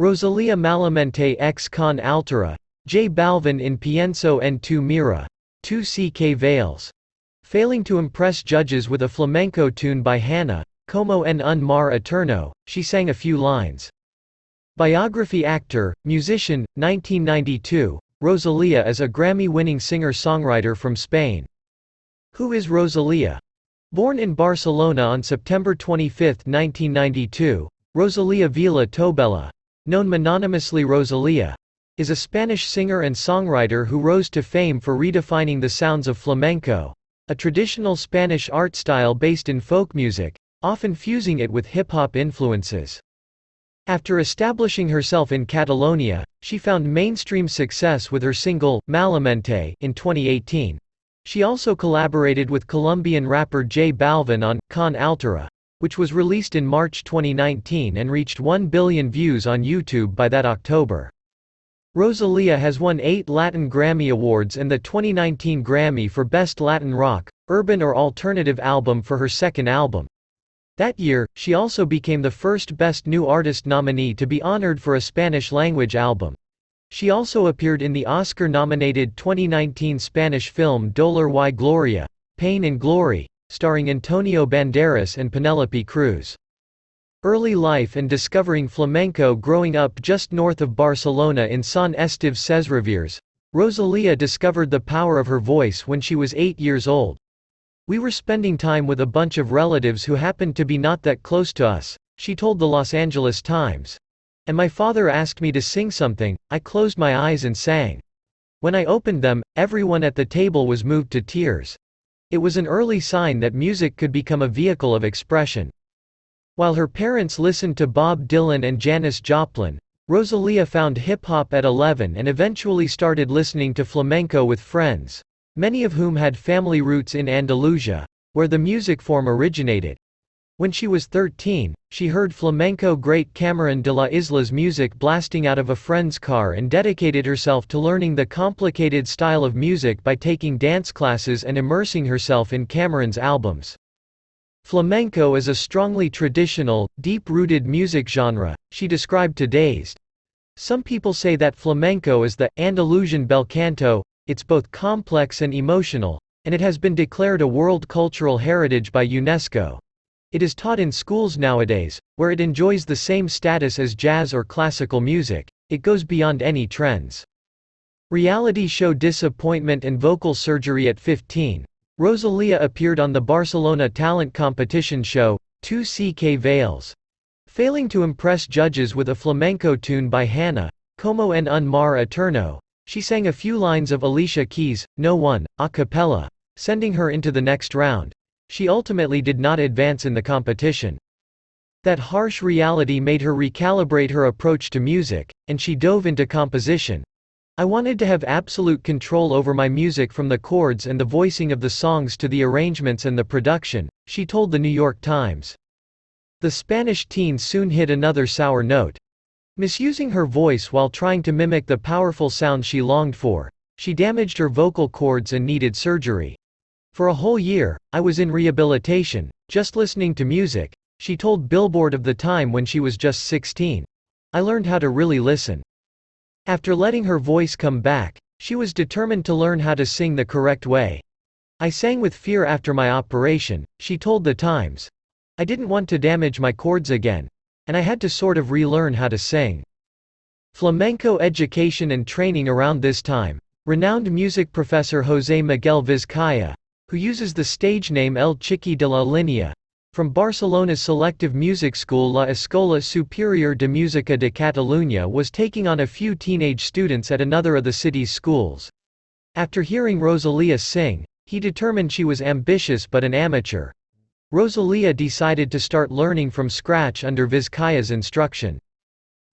Rosalia malamente ex con altura, J Balvin in pienso en tu mirá, tu ck veils. Failing to impress judges with a flamenco tune by Hanna, como en un mar eterno, she sang a few lines. Biography Actor, musician, 1992, Rosalia is a Grammy-winning singer-songwriter from Spain. Who is Rosalia? Born in Barcelona on September 25, 1992, Rosalia Vila Tobella, known mononymously Rosalia, is a Spanish singer and songwriter who rose to fame for redefining the sounds of flamenco, a traditional Spanish art style based in folk music, often fusing it with hip-hop influences. After establishing herself in Catalonia, she found mainstream success with her single, Malamente in 2018. She also collaborated with Colombian rapper J Balvin on Con Altura, which was released in March 2019 and reached 1 billion views on YouTube by that October. Rosalia has won eight Latin Grammy Awards and the 2019 Grammy for Best Latin Rock, Urban or Alternative Album for her second album. That year, she also became the first Best New Artist nominee to be honored for a Spanish-language album. She also appeared in the Oscar-nominated 2019 Spanish film Dolor y Gloria, Pain and Glory, starring Antonio Banderas and Penelope Cruz. Early life and discovering flamenco growing up just north of Barcelona in San Esteve Sesrovires, Rosalia discovered the power of her voice when she was eight years old. We were spending time with a bunch of relatives who happened to be not that close to us, she told the Los Angeles Times. And my father asked me to sing something, I closed my eyes and sang. When I opened them, everyone at the table was moved to tears. It was an early sign that music could become a vehicle of expression. While her parents listened to Bob Dylan and Janis Joplin, Rosalia found hip-hop at 11 and eventually started listening to flamenco with friends, many of whom had family roots in Andalusia, where the music form originated. When she was 13, she heard flamenco great Camarón de la Isla's music blasting out of a friend's car and dedicated herself to learning the complicated style of music by taking dance classes and immersing herself in Camarón's albums. Flamenco is a strongly traditional, deep-rooted music genre, she described to Dazed. Some people say that flamenco is the Andalusian bel canto, it's both complex and emotional, and it has been declared a World Cultural Heritage by UNESCO. It is taught in schools nowadays, where it enjoys the same status as jazz or classical music, it goes beyond any trends. Reality show Disappointment and Vocal Surgery at 15, Rosalia appeared on the Barcelona talent competition show, Tú Sí Que Vales. Failing to impress judges with a flamenco tune by Hanna, Como en un mar eterno, she sang a few lines of Alicia Keys' No One, a cappella, sending her into the next round. She ultimately did not advance in the competition. That harsh reality made her recalibrate her approach to music, and she dove into composition. I wanted to have absolute control over my music from the chords and the voicing of the songs to the arrangements and the production, she told the New York Times. The Spanish teen soon hit another sour note. Misusing her voice while trying to mimic the powerful sound she longed for, she damaged her vocal cords and needed surgery. For a whole year, I was in rehabilitation, just listening to music, she told Billboard of the time when she was just 16. I learned how to really listen. After letting her voice come back, she was determined to learn how to sing the correct way. I sang with fear after my operation, she told The Times. I didn't want to damage my cords again. And I had to sort of relearn how to sing. Flamenco education and training around this time. Renowned music professor José Miguel Vizcaya, who uses the stage name El Chiqui de la Línea, from Barcelona's selective music school La Escola Superior de Música de Catalunya was taking on a few teenage students at another of the city's schools. After hearing Rosalia sing, he determined she was ambitious but an amateur. Rosalia decided to start learning from scratch under Vizcaya's instruction.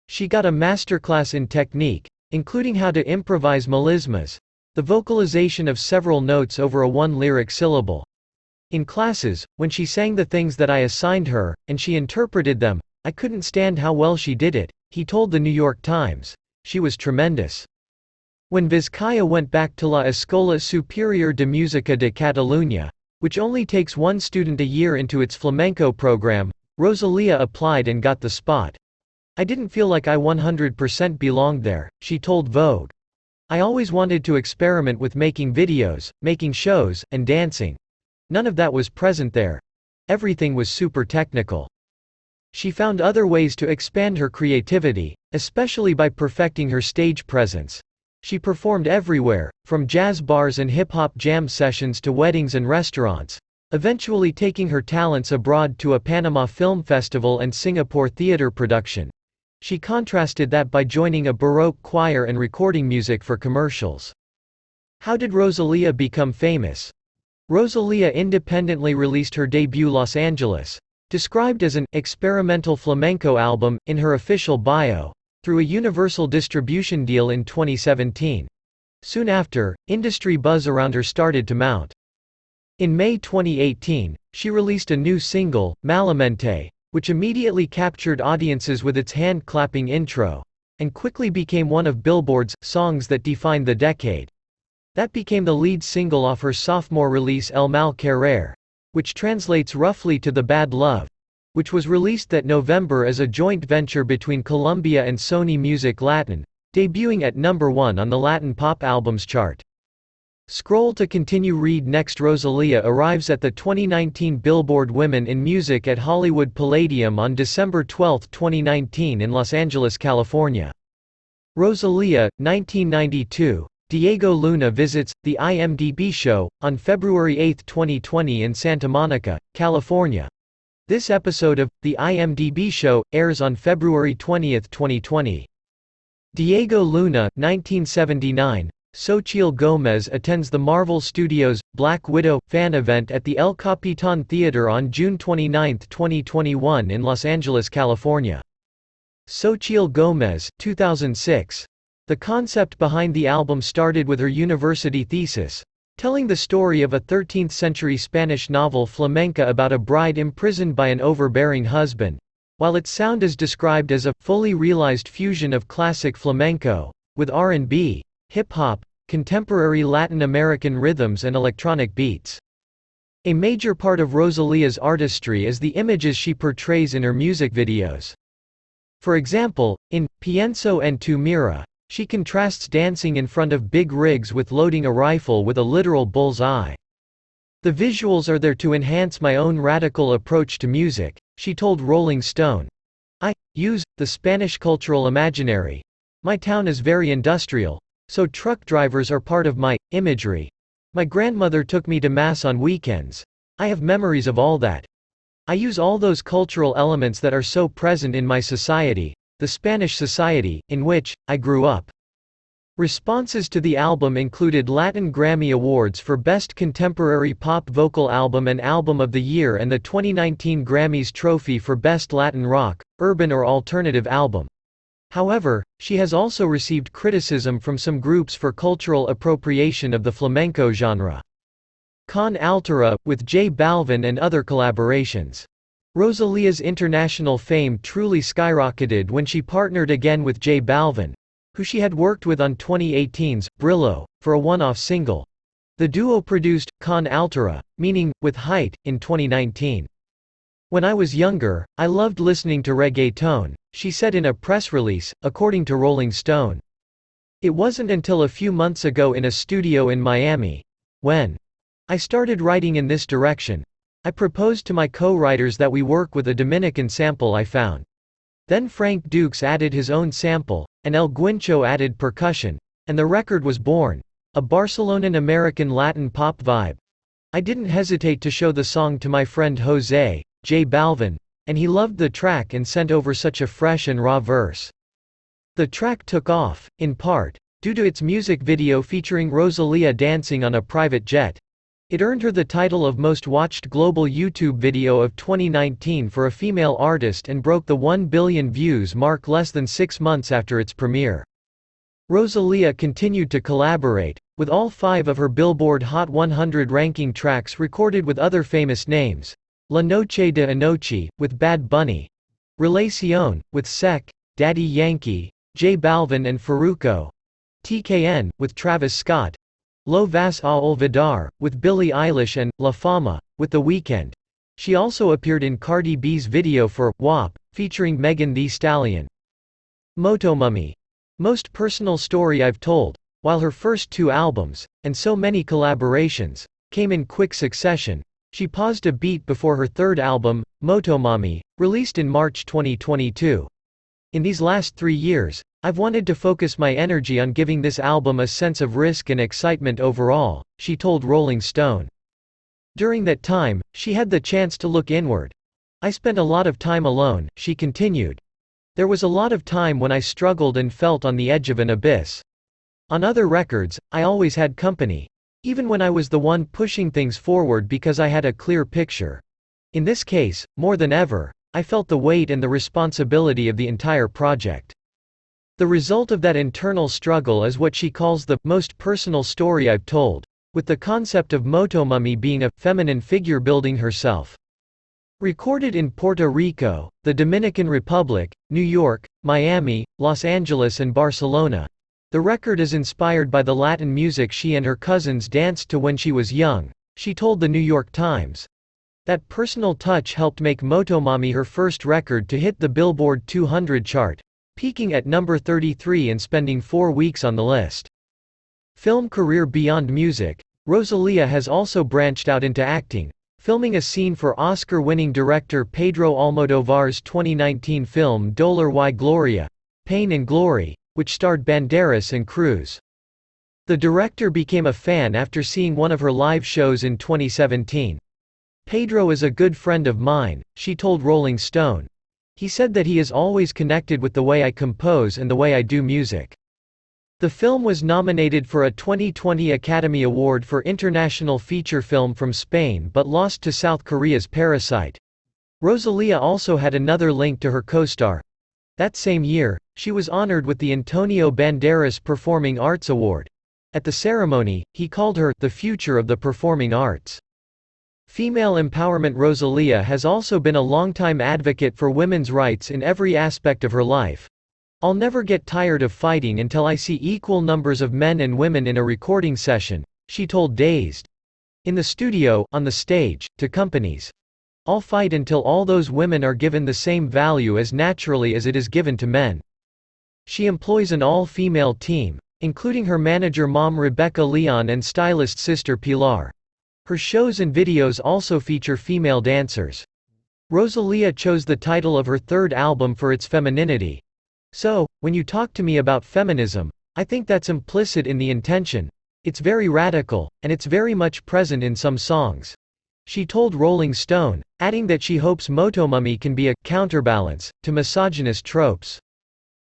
She got a masterclass in technique, including how to improvise melismas, the vocalization of several notes over a one-lyric syllable. In classes, when she sang the things that I assigned her, and she interpreted them, I couldn't stand how well she did it, he told the New York Times. She was tremendous. When Vizcaya went back to La Escola Superior de Música de Catalunya, which only takes one student a year into its flamenco program, Rosalia applied and got the spot. I didn't feel like I 100% belonged there, she told Vogue. I always wanted to experiment with making videos, making shows, and dancing. None of that was present there. Everything was super technical. She found other ways to expand her creativity, especially by perfecting her stage presence. She performed everywhere, from jazz bars and hip-hop jam sessions to weddings and restaurants, eventually taking her talents abroad to a Panama Film Festival and Singapore theater production. She contrasted that by joining a Baroque choir and recording music for commercials. How did Rosalia become famous? Rosalia independently released her debut Los Angeles, described as an experimental flamenco album, in her official bio, through a Universal distribution deal in 2017. Soon after, industry buzz around her started to mount. In May 2018, she released a new single, Malamente, which immediately captured audiences with its hand-clapping intro, and quickly became one of Billboard's songs that defined the decade. That became the lead single off her sophomore release El Mal Querer, which translates roughly to The Bad Love, which was released that November as a joint venture between Columbia and Sony Music Latin, debuting at number 1 on the Latin Pop Albums chart. Scroll to continue Read Next Rosalia arrives at the 2019 Billboard Women in Music at Hollywood Palladium on December 12, 2019 in Los Angeles, California. Rosalia, 1992, Diego Luna visits, the IMDb show, on February 8, 2020 in Santa Monica, California. This episode of, the IMDb show, airs on February 20, 2020. Diego Luna 1979, Xochitl Gomez attends the Marvel Studios' Black Widow fan event at the El Capitan Theater on June 29, 2021 in Los Angeles, California. Xochitl Gomez 2006. The concept behind the album started with her university thesis, telling the story of a 13th-century Spanish novel flamenca about a bride imprisoned by an overbearing husband. While its sound is described as a fully realized fusion of classic flamenco with R&B, hip-hop, contemporary Latin American rhythms and electronic beats. A major part of Rosalia's artistry is the images she portrays in her music videos. For example, in Pienso en tu mirá, she contrasts dancing in front of big rigs with loading a rifle with a literal bull's eye. The visuals are there to enhance my own radical approach to music, she told Rolling Stone. I use the Spanish cultural imaginary. My town is very industrial, so truck drivers are part of my imagery. My grandmother took me to mass on weekends. I have memories of all that. I use all those cultural elements that are so present in my society, the Spanish society, in which I grew up. Responses to the album included Latin Grammy Awards for Best Contemporary Pop Vocal Album and Album of the Year and the 2019 Grammys Trophy for Best Latin Rock, Urban or Alternative Album. However, she has also received criticism from some groups for cultural appropriation of the flamenco genre. Con Altura, with J Balvin and other collaborations. Rosalia's international fame truly skyrocketed when she partnered again with J Balvin, who she had worked with on 2018's Brillo, for a one-off single. The duo produced Con Altura, meaning with height, in 2019. When I was younger, I loved listening to reggaeton, she said in a press release, according to Rolling Stone. It wasn't until a few months ago in a studio in Miami. When I started writing in this direction. I proposed to my co-writers that we work with a Dominican sample I found. Then Frank Dukes added his own sample, and El Guincho added percussion, and the record was born. A Barcelonan American Latin pop vibe. I didn't hesitate to show the song to my friend Jose, J Balvin, and he loved the track and sent over such a fresh and raw verse. The track took off, in part, due to its music video featuring Rosalia dancing on a private jet. It earned her the title of Most Watched Global YouTube Video of 2019 for a female artist and broke the 1 billion views mark less than six months after its premiere. Rosalia continued to collaborate, with all five of her Billboard Hot 100 ranking tracks recorded with other famous names, La Noche de Anoche, with Bad Bunny. Relacion, with Sech, Daddy Yankee, J Balvin and Farruko. TKN, with Travis Scott. Lo Vas a Olvidar, with Billie Eilish and La Fama, with The Weeknd. She also appeared in Cardi B's video for WAP, featuring Megan Thee Stallion. Motomami. Most personal story I've told, while her first two albums, and so many collaborations, came in quick succession, she paused a beat before her third album, Motomami, released in March 2022. In these last three years, I've wanted to focus my energy on giving this album a sense of risk and excitement overall, she told Rolling Stone. During that time, she had the chance to look inward. I spent a lot of time alone, she continued. There was a lot of time when I struggled and felt on the edge of an abyss. On other records, I always had company. Even when I was the one pushing things forward because I had a clear picture. In this case, more than ever, I felt the weight and the responsibility of the entire project. The result of that internal struggle is what she calls the most personal story I've told, with the concept of Motomami being a feminine figure building herself. Recorded in Puerto Rico, the Dominican Republic, New York, Miami, Los Angeles and Barcelona, the record is inspired by the Latin music she and her cousins danced to when she was young, she told The New York Times. That personal touch helped make Motomami her first record to hit the Billboard 200 chart, peaking at number 33 and spending four weeks on the list. Film career beyond music, Rosalia has also branched out into acting, filming a scene for Oscar-winning director Pedro Almodovar's 2019 film Dolor y Gloria, Pain and Glory, which starred Banderas and Cruz. The director became a fan after seeing one of her live shows in 2017. Pedro is a good friend of mine, she told Rolling Stone. He said that he is always connected with the way I compose and the way I do music. The film was nominated for a 2020 Academy Award for International Feature Film from Spain but lost to South Korea's Parasite. Rosalia also had another link to her co-star. That same year, she was honored with the Antonio Banderas Performing Arts Award. At the ceremony, he called her the future of the performing arts. Female empowerment Rosalia has also been a longtime advocate for women's rights in every aspect of her life. I'll never get tired of fighting until I see equal numbers of men and women in a recording session, she told Dazed. In the studio, on the stage, to companies. I'll fight until all those women are given the same value as naturally as it is given to men. She employs an all-female team, including her manager mom Rebecca Leon and stylist sister Pilar. Her shows and videos also feature female dancers. Rosalia chose the title of her third album for its femininity. So, when you talk to me about feminism, I think that's implicit in the intention. It's very radical, and it's very much present in some songs. She told Rolling Stone, adding that she hopes Motomami can be a counterbalance to misogynist tropes.